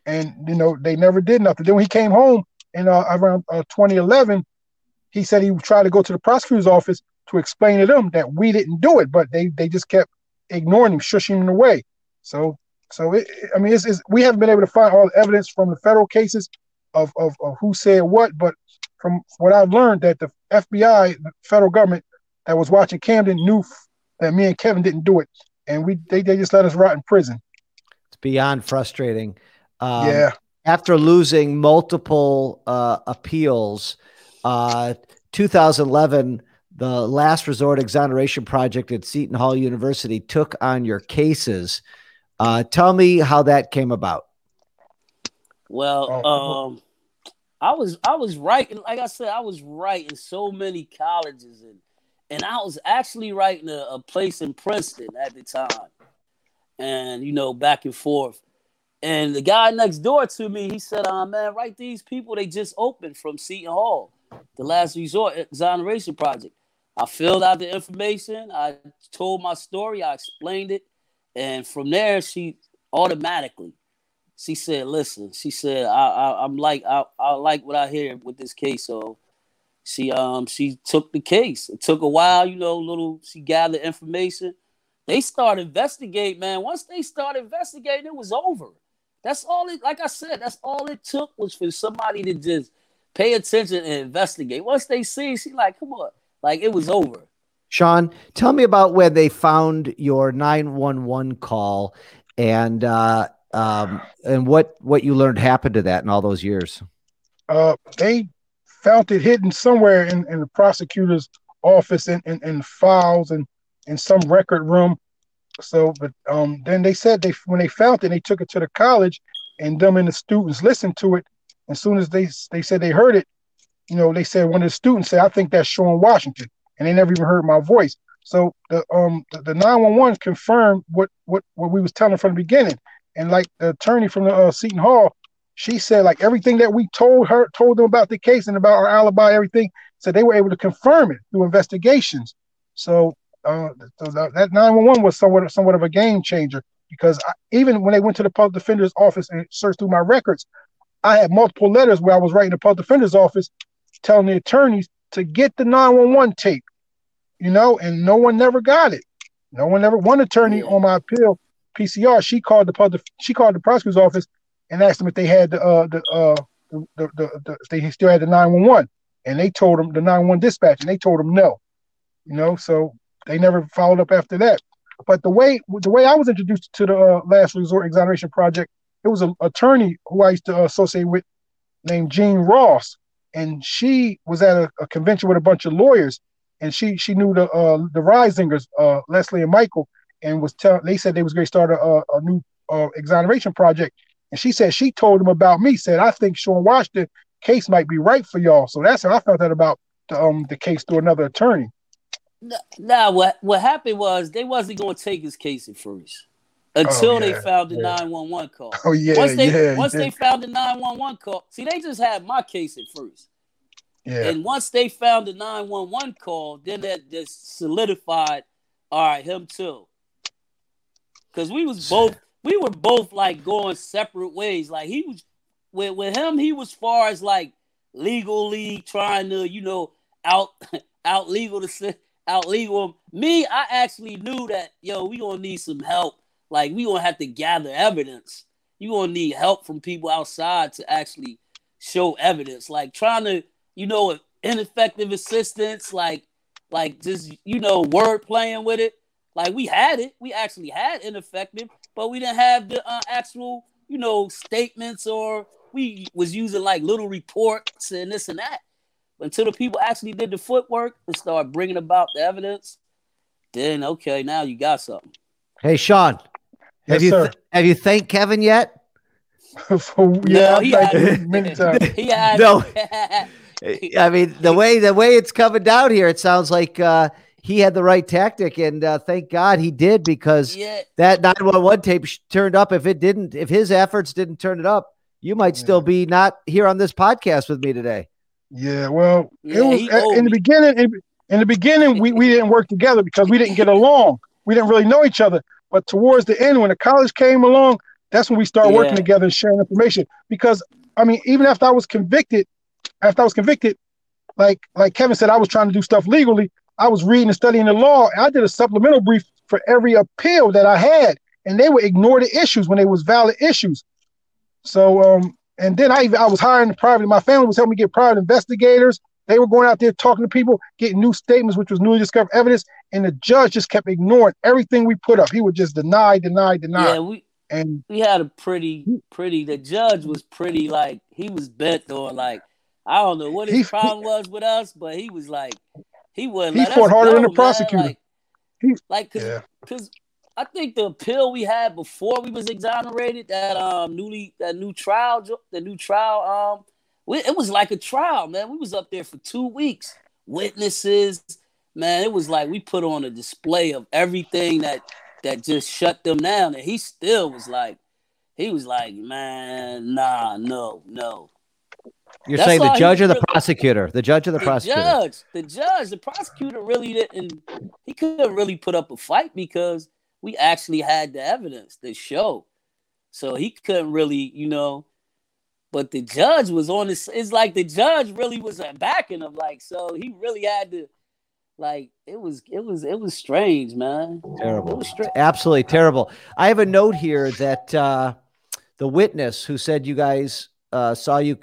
S3: And you know, they never did nothing. Then when he came home in uh, around uh, 2011, he said he tried to go to the prosecutor's office to explain to them that we didn't do it, but they they just kept ignoring him, shushing him away. So so it, I mean, it's, it's we haven't been able to find all the evidence from the federal cases of, of of who said what, but from what I've learned, that the FBI, the federal government that was watching Camden, knew f- that me and Kevin didn't do it, and we they, they just let us rot in prison.
S1: It's beyond frustrating. Um,
S3: yeah,
S1: After losing multiple uh, appeals, uh, 2011, the Last Resort Exoneration Project at Seton Hall University took on your cases. Uh, tell me how that came about.
S2: Well,
S3: Oh.
S2: um, I was I was writing, like I said, I was writing so many colleges and and I was actually writing a, a place in Princeton at the time, and you know back and forth. And the guy next door to me, he said, "Uh, man, right, these people. They just opened from Seton Hall, the Last Resort Exoneration Project." I filled out the information. I told my story. I explained it, and from there, she automatically she said, "Listen," she said, I, I, "I'm like, I, I like what I hear with this case." So she, um, she took the case. It took a while, you know. Little, she gathered information. They started investigating, man. Once they started investigating, it was over. That's all it. Like I said, that's all it took was for somebody to just pay attention and investigate. Once they see, she like, come on, like it was over.
S1: Sean, tell me about when they found your 911 call and uh, um, and what what you learned happened to that in all those years.
S3: uh, they found it hidden somewhere in, in the prosecutor's office in, in, in files and in some record room. So, but um, then they said they when they found it, they took it to the college, and them and the students listened to it. As soon as they they said they heard it, you know, they said one of the students said, "I think that's Sean Washington," and they never even heard my voice. So the um the nine one one confirmed what what what we was telling from the beginning, and like the attorney from the uh, Seton Hall, she said like everything that we told her told them about the case and about our alibi, everything. So they were able to confirm it through investigations. So uh, so that that 911 was somewhat somewhat of a game changer because I, even when they went to the public defender's office and searched through my records, I had multiple letters where I was writing the public defender's office telling the attorneys to get the 911 tape, you know, and no one never got it. No one ever. One attorney on my appeal, PCR, she called the public, she called the prosecutor's office and asked them if they had the uh the uh the, the, the, the if they still had the 911, and they told them the 911 dispatch, and they told them no, you know, so they never followed up after that. But the way the way I was introduced to the uh, Last Resort Exoneration Project, it was an attorney who I used to associate with named Jean Ross, and she was at a, a convention with a bunch of lawyers, and she she knew the uh, the Risingers, uh, Leslie and Michael, and was telling. They said they was going to start a, a, new uh, exoneration project, and she said she told them about me. Said I think Sean Washington case might be right for y'all. So that's how I found out about the um the case through another attorney.
S2: Now, what what happened was they wasn't going to take his case at first. until
S3: Oh,
S2: they found the 911 call.
S3: Oh yeah,
S2: once they
S3: yeah,
S2: once
S3: yeah,
S2: they found the 911 call, see, they just had my case at first.
S3: yeah.
S2: And once they found the 911 call, then that just solidified, all right, him too. Cause we was both we were both like going separate ways. Like he was with, with him, he was far as like legally trying to, you know, out out legal to out legal him. Me, I actually knew that yo, we gonna need some help. Like we gonna have to gather evidence. You gonna need help from people outside to actually show evidence. Like trying to, you know, ineffective assistance, like like just you know, word playing with it. Like we had it, we actually had ineffective, but we didn't have the uh, actual, you know, statements or we was using like little reports and this and that. Until the people actually did the footwork and started bringing about the evidence, then okay, now you got something.
S1: Hey, Sean, have you
S3: sir.
S1: have you thanked Kevin yet?
S3: For- yeah,
S2: No,
S3: I've
S2: he had-
S3: many times.
S2: He had
S1: No. I mean, the way the way it's coming down here, it sounds like uh, he had the right tactic, and uh, thank God he did because
S2: yeah,
S1: that 911 tape sh- turned up. If it didn't, if his efforts didn't turn it up, you might
S3: Yeah.
S1: still be not here on this podcast with me today.
S3: Yeah, well,
S2: Yeah,
S3: it was uh, in the beginning. In, in the beginning, we, we didn't work together because we didn't get along. We didn't really know each other. But towards the end, when the college came along, that's when we started working together and sharing information. Because I mean, even after I was convicted, after I was convicted, like like Kevin said, I was trying to do stuff legally. I was reading and studying the law, and I did a supplemental brief for every appeal that I had, and they would ignore the issues when they was valid issues. So um, and then I even I was hiring private. My family was helping me get private investigators. They were going out there talking to people, getting new statements, which was newly discovered evidence, and the judge just kept ignoring everything we put up. He would just deny, deny, deny,
S2: yeah, we
S3: and
S2: we had a pretty, pretty. The judge was pretty like he was bent on like I don't know what his
S3: He-
S2: problem was with us, but he was like he wasn't.
S3: He fought harder than the prosecutor.
S2: Like,
S3: He-
S2: like cause,
S3: yeah,
S2: 'cause I think the appeal we had before we was exonerated, that um newly that new trial, the new trial, um, we, it was like a trial, man. We was up there for two weeks, witnesses, man. It was like we put on a display of everything that that just shut them down, and he still was like, he was like, man, nah, no, no.
S1: You're
S2: That's
S1: saying the judge or the
S2: really-
S1: prosecutor? The judge or the
S2: The
S1: prosecutor?
S2: judge, the judge, the prosecutor really didn't. He couldn't really put up a fight because we actually had the evidence to show. So he couldn't really, you know. But the judge was on this. It's like the judge really was backing him, like so. He really had to, like it was, it was, it was strange, man.
S1: Terrible.
S2: strange.
S1: Absolutely terrible. I have a note here that uh, the witness who said you guys uh, saw you,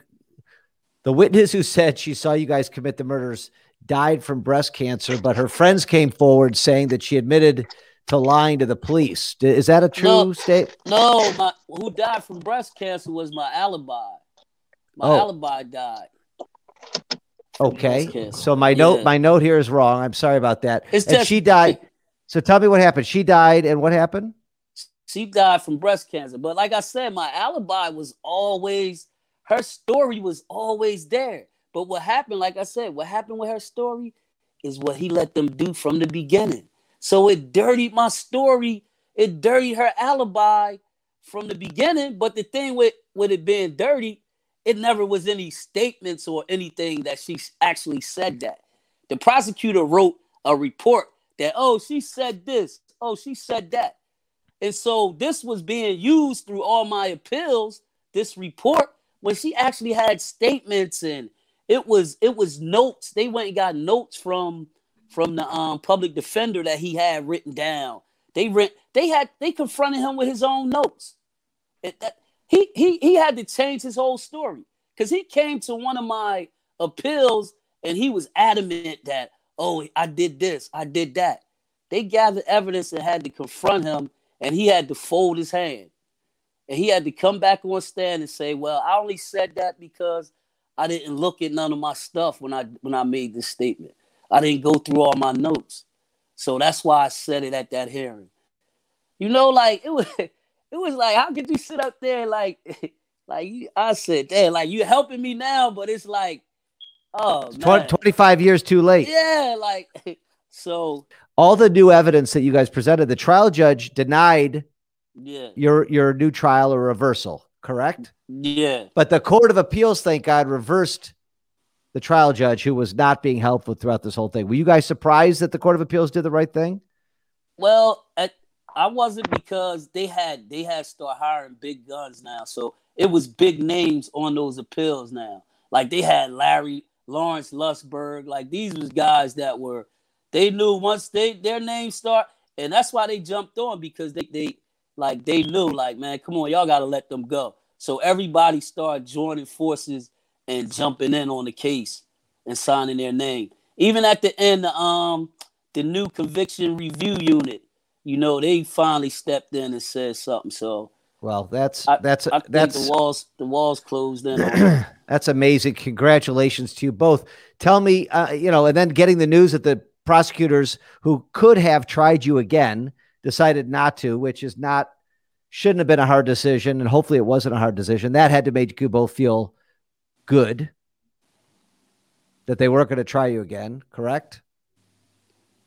S1: the witness who said she saw you guys commit the murders died from breast cancer, but her friends came forward saying that she admitted to lying to the police. Is that a true
S2: No.
S1: state?
S2: No, my who died from breast cancer was my alibi. My
S1: Oh.
S2: alibi died.
S1: Okay. So my note,
S2: Yeah.
S1: my note here is wrong. I'm sorry about that.
S2: It's
S1: and
S2: just
S1: she died. So tell me what happened. She died, and what happened?
S2: She died from breast cancer. But like I said, my alibi was always her story was always there. But what happened, like I said, what happened with her story is what he let them do from the beginning. So it dirtied my story. It dirtied her alibi from the beginning. But the thing with, with it being dirty, it never was any statements or anything that she actually said that. The prosecutor wrote a report that, oh, she said this. Oh, she said that. And so this was being used through all my appeals, this report, when she actually had statements and it was it was notes. They went and got notes from from the um public defender that he had written down. They rent they had they confronted him with his own notes. It, that, he he he had to change his whole story because he came to one of my appeals and he was adamant that oh I did this I did that. They gathered evidence and had to confront him and he had to fold his hand. And he had to come back on stand and say, "Well, I only said that because I didn't look at none of my stuff when I when I made this statement. I didn't go through all my notes, so that's why I said it at that hearing. You know, like it was, it was like, how could you sit up there like, like you, I said, damn, like you're helping me now, but it's like, oh
S1: Twen-
S2: man,
S1: 25 years too late.
S2: yeah, like so,
S1: all the new evidence that you guys presented, the trial judge denied
S2: Yeah.
S1: your your new trial or reversal, correct?
S2: Yeah.
S1: But the Court of Appeals, thank God, reversed the trial judge who was not being helpful throughout this whole thing. Were you guys surprised that the Court of Appeals did the right thing?
S2: Well, at, I wasn't because they had they had start hiring big guns now, so it was big names on those appeals now. Like they had Larry Lawrence Lustberg, like these was guys that were they knew once they their names start, and that's why they jumped on because they they like they knew like man, come on, y'all got to let them go. So everybody started joining forces and jumping in on the case and signing their name. Even at the end, um, the new conviction review unit, you know, they finally stepped in and said something. So
S1: Well, that's
S2: I,
S1: that's
S2: I
S1: that's
S2: the walls the walls closed in.
S1: that's amazing. Congratulations to you both. Tell me, uh, you know, and then getting the news that the prosecutors who could have tried you again decided not to, which is not shouldn't have been a hard decision, and hopefully it wasn't a hard decision. That had to make you both feel good that they weren't going to try you again. Correct?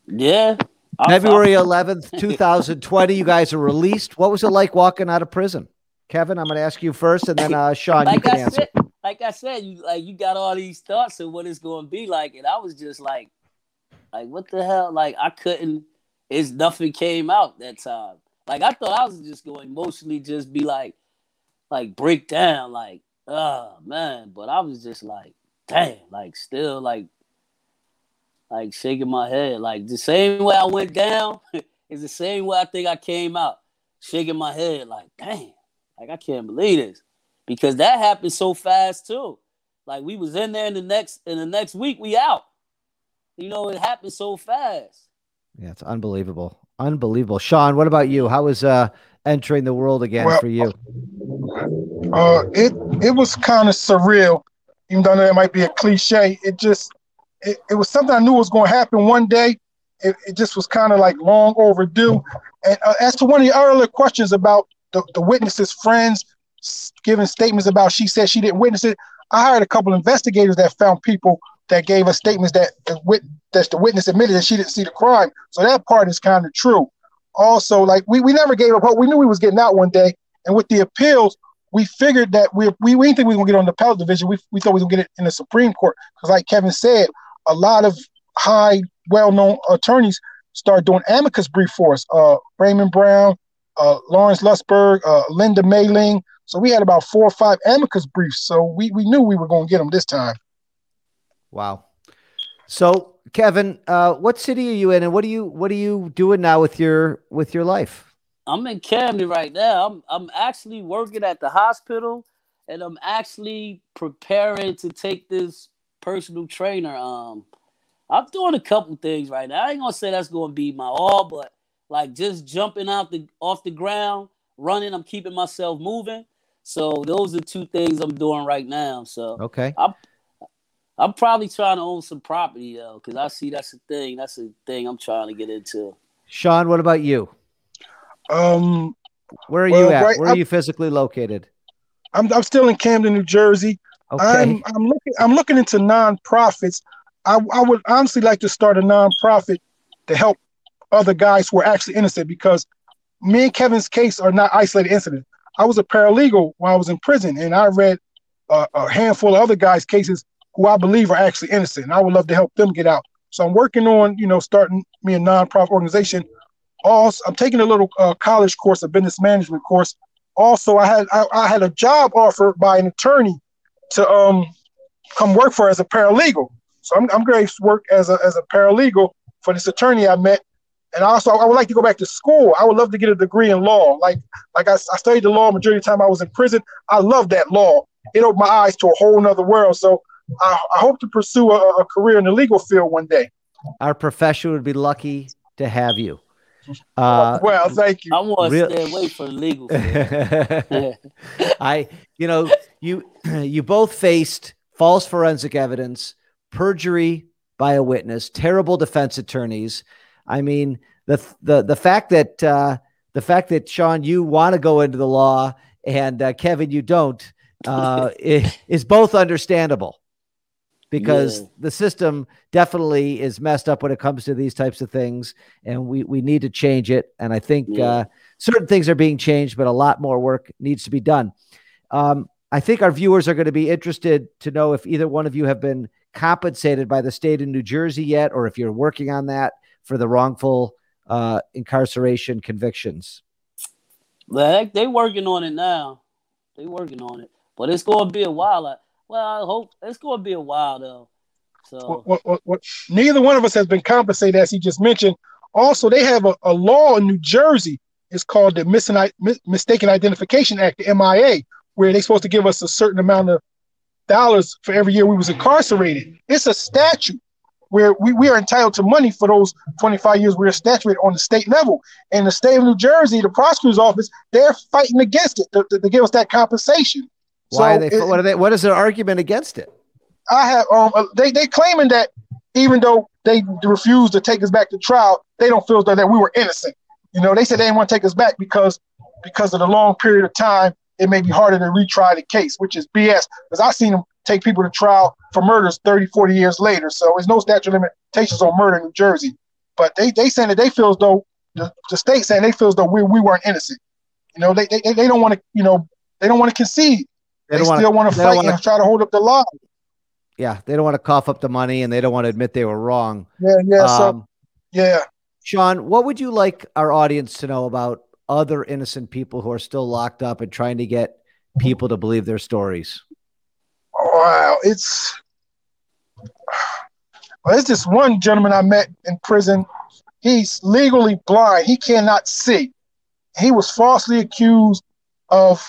S2: yeah. I-
S1: February 11th, 2020, you guys are released. What was it like walking out of prison? Kevin, I'm going to ask you first, and then uh, Sean, you
S2: like
S1: can
S2: I
S1: answer.
S2: said, like I said, you like you got all these thoughts of what it's going to be like, and I was just like, like what the hell? Like I couldn't. It's nothing came out that time. Like I thought I was just going to emotionally just be like, like break down, like oh man. But I was just like, damn, like still like, like shaking my head, like the same way I went down is the same way I think I came out, shaking my head, like damn, like I can't believe this because that happened so fast too. Like we was in there in the next in the next week we out. You know, it happened so fast.
S1: Yeah, it's unbelievable. Unbelievable. Sean, what about you? How was uh entering the world again
S3: Well,
S1: for you?
S3: Uh, it it was kind of surreal, even though that might be a cliche. It just it, it was something I knew was going to happen one day. It, it just was kind of like long overdue. And uh, as to one of the earlier questions about the, the witnesses' friends giving statements about she said she didn't witness it, I hired a couple investigators that found people that gave us statements that the wit that the witness admitted that she didn't see the crime. So that part is kind of true. Also, like we, we never gave up hope. We knew we was getting out one day. And with the appeals, we figured that we we, we didn't think we were gonna get on the appellate division. We, we thought we were gonna get it in the Supreme Court. Because like Kevin said, a lot of high, well-known attorneys started doing amicus brief for us. Uh Raymond Brown, uh Lawrence Lustberg, uh Linda Mayling. So we had about four or five amicus briefs. So we, we knew we were gonna get them this time.
S1: Wow. So, Kevin, uh, what city are you in, and what are you what are you doing now with your with your life?
S2: I'm in Camden right now. I'm I'm actually working at the hospital and I'm actually preparing to take this personal trainer. Um I'm doing a couple things right now. I ain't gonna say that's gonna be my all, but like just jumping out the off the ground, running, I'm keeping myself moving. So those are two things I'm doing right now. So
S1: Okay.
S2: I'm probably trying to own some property though, because I see that's a thing. That's a thing I'm trying to get into.
S1: Sean, what about you?
S3: Um
S1: Where are
S3: Well,
S1: you at?
S3: right
S1: Where are
S3: up-
S1: you physically located?
S3: I'm I'm still in Camden, New Jersey.
S1: Okay.
S3: I'm I'm looking I'm looking into nonprofits. I I would honestly like to start a nonprofit to help other guys who are actually innocent because me and Kevin's case are not isolated incidents. I was a paralegal while I was in prison, and I read uh, a handful of other guys' cases who I believe are actually innocent, and I would love to help them get out. So I'm working on you know starting me a nonprofit organization. Also, I'm taking a little uh, college course, a business management course. Also, I had I, I had a job offer by an attorney to um come work for as a paralegal. So I'm I'm going to work as a as a paralegal for this attorney I met. And also, I would like to go back to school. I would love to get a degree in law. Like like I, I studied the law majority of the time I was in prison. I love that law. It opened my eyes to a whole nother world. So I, I hope to pursue a, a career in the legal field one day.
S1: Our profession would be lucky to have you. Uh,
S3: well, thank you.
S2: I want to
S1: real-
S2: stay away from legal.
S1: I, you know, you you both faced false forensic evidence, perjury by a witness, terrible defense attorneys. I mean, the the the fact that uh, the fact that Sean, you want to go into the law, and uh, Kevin, you don't, uh, i- is both understandable because
S2: Yeah.
S1: the system definitely is messed up when it comes to these types of things, and we we need to change it. And I think
S2: Yeah.
S1: uh, certain things are being changed, but a lot more work needs to be done. Um, I think our viewers are going to be interested to know if either one of you have been compensated by the state of New Jersey yet, or if you're working on that for the wrongful uh, incarceration convictions.
S2: Well, they, they working on it now. They working on it, but it's going to be a while. Well, I hope it's going to be a while though. So
S3: What, what, what, neither one of us has been compensated, as he just mentioned. Also, they have a, a law in New Jersey. It's called the Mis- Mistaken Identification Act, the MIA, where they're supposed to give us a certain amount of dollars for every year we was incarcerated. It's a statute where we, we are entitled to money for those 25 years we were statuted on the state level. And the state of New Jersey, the prosecutor's office, they're fighting against it to, to, to give us that compensation.
S1: Why
S3: So
S1: are they?
S3: it-
S1: what are they? What is their argument against it?
S3: I have um uh, they they claiming that even though they refused to take us back to trial, they don't feel though that we were innocent. You know, they said they didn't want to take us back because because of the long period of time, it may be harder to retry the case, which is BS. Because I've seen them take people to trial for murders 30, 40 years later. So there's no statute of limitations on murder in New Jersey. But they they saying that they feel as though the, the state saying they feel as though we, we weren't innocent. You know, they they, they don't want to, you know, they don't want to concede. They,
S1: wanna-
S3: still want to fight
S1: wanna-
S3: and try to hold up the line.
S1: Yeah, they don't want to cough up the money and they don't want to admit they were wrong.
S3: Yeah, yeah. so
S1: Um,
S3: yeah.
S1: Sean, what would you like our audience to know about other innocent people who are still locked up and trying to get people to believe their stories?
S3: Wow, it's well, there's this one gentleman I met in prison. He's legally blind. He cannot see. He was falsely accused of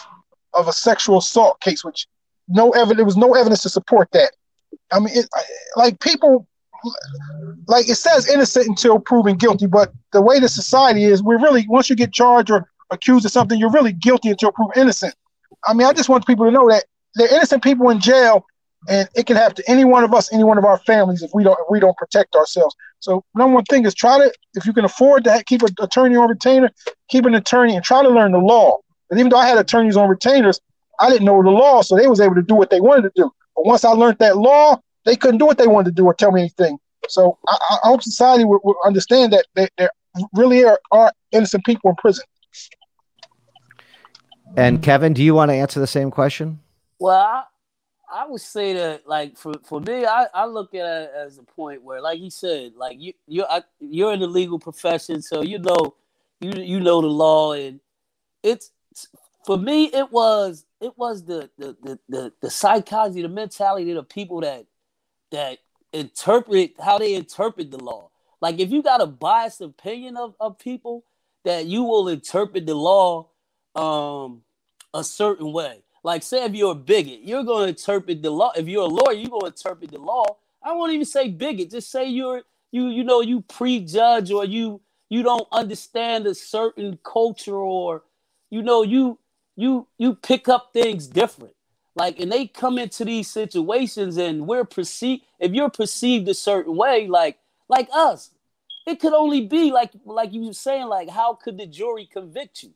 S3: of a sexual assault case, which no evidence there was no evidence to support that. I mean, it, like people, like it says innocent until proven guilty, but the way the society is, we're really once you get charged or accused of something, you're really guilty until proven innocent. I mean, I just want people to know that there are innocent people in jail, and it can happen to any one of us, any one of our families, if we don't if we don't protect ourselves. So number one thing is try to, if you can afford to keep an attorney on retainer, keep an attorney and try to learn the law. And even though I had attorneys on retainers, I didn't know the law, so they was able to do what they wanted to do. But once I learned that law, they couldn't do what they wanted to do or tell me anything. So I, I hope society will, will understand that there, there really are, are innocent people in prison.
S1: And Kevin, do you want to answer the same question?
S2: Well, I, I would say that, like for, for me, I, I look at it as a point where, like you said, like you you're I, you're in the legal profession, so you know you you know the law, and it's for me it was it was the the the the, the psychology, the mentality of the people that that interpret how they interpret the law. Like if you got a biased opinion of, of people, that you will interpret the law um a certain way. Like, say if you're a bigot, you're going to interpret the law. If you're a lawyer, you're going to interpret the law. I won't even say bigot. Just say you're you you know you prejudge or you you don't understand a certain culture or you know you you you pick up things different. Like, and they come into these situations and we're perceived. If you're perceived a certain way, like like us, it could only be like like you were saying. Like, how could the jury convict you?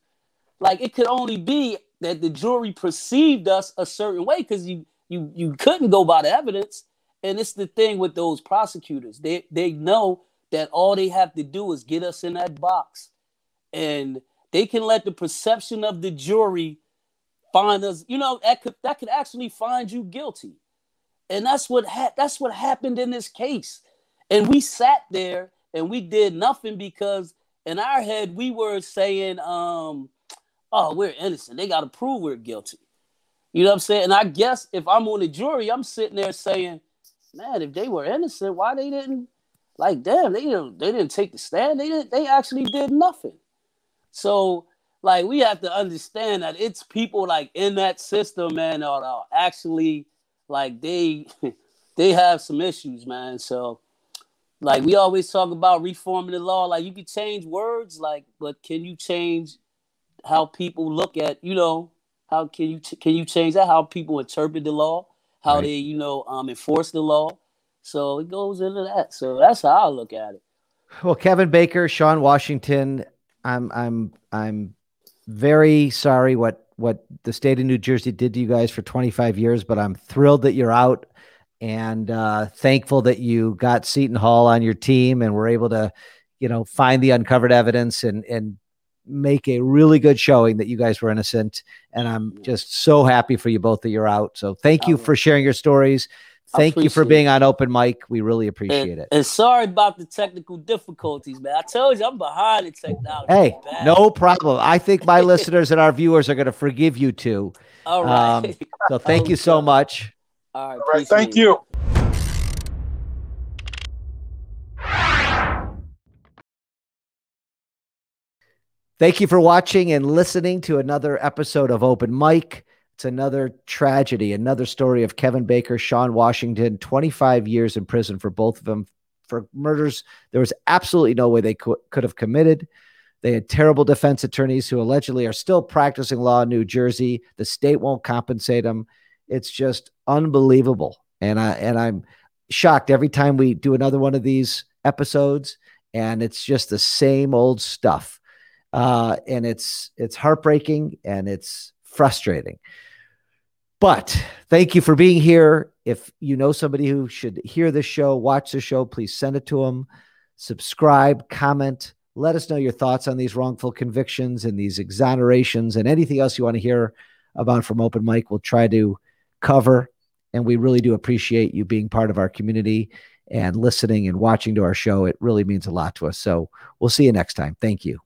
S2: Like, it could only be that the jury perceived us a certain way because you you you couldn't go by the evidence. And it's the thing with those prosecutors. They they know that all they have to do is get us in that box. And they can let the perception of the jury find us, you know, that could that could actually find you guilty. And that's what ha- that's what happened in this case. And we sat there and we did nothing because in our head we were saying, um, oh, we're innocent. They got to prove we're guilty. You know what I'm saying? And I guess if I'm on the jury, I'm sitting there saying, man, if they were innocent, why they didn't? Like, damn, they didn't. They didn't take the stand. They didn't. They actually did nothing. So, like, we have to understand that it's people like in that system, man, that are actually like they they have some issues, man. So, like, we always talk about reforming the law. Like, you can change words, like, but can you change how people look at you know how can you can you change that how people interpret the law how
S1: Right.
S2: they you know um enforce the law so it goes into that so that's how i look at it
S1: Well, Kevin Baker, Sean Washington, I'm I'm I'm very sorry what what the state of New Jersey did to you guys for 25 years, but I'm thrilled that you're out and uh, thankful that you got Seton Hall on your team and were able to, you know, find the uncovered evidence and and make a really good showing that you guys were innocent. And I'm just so happy for you both that you're out. So thank you
S2: Oh.
S1: for sharing your stories.
S2: I
S1: Thank you for being
S2: it.
S1: on open mic. We really appreciate
S2: And,
S1: it.
S2: and sorry about the technical difficulties, man. I told you I'm behind the technology.
S1: Hey,
S2: Bad.
S1: no problem. I think my listeners and our viewers are going to forgive you too.
S2: All right.
S1: Um, So thank you so
S2: so.
S1: much.
S2: All right.
S3: All right, thank
S2: appreciate it.
S3: you.
S1: Thank you for watching and listening to another episode of Open Mic. It's another tragedy, another story of Kevin Baker, Sean Washington, 25 years in prison for both of them for murders there was absolutely no way they could, could have committed. They had terrible defense attorneys who allegedly are still practicing law in New Jersey. The state won't compensate them. It's just unbelievable. And I and I'm shocked every time we do another one of these episodes and it's just the same old stuff uh, and it's it's heartbreaking and it's frustrating. But thank you for being here. If you know somebody who should hear this show, watch the show, please send it to them. Subscribe, comment, let us know your thoughts on these wrongful convictions and these exonerations and anything else you want to hear about from Open Mic. We'll try to cover. And we really do appreciate you being part of our community and listening and watching to our show. It really means a lot to us. So we'll see you next time. Thank you.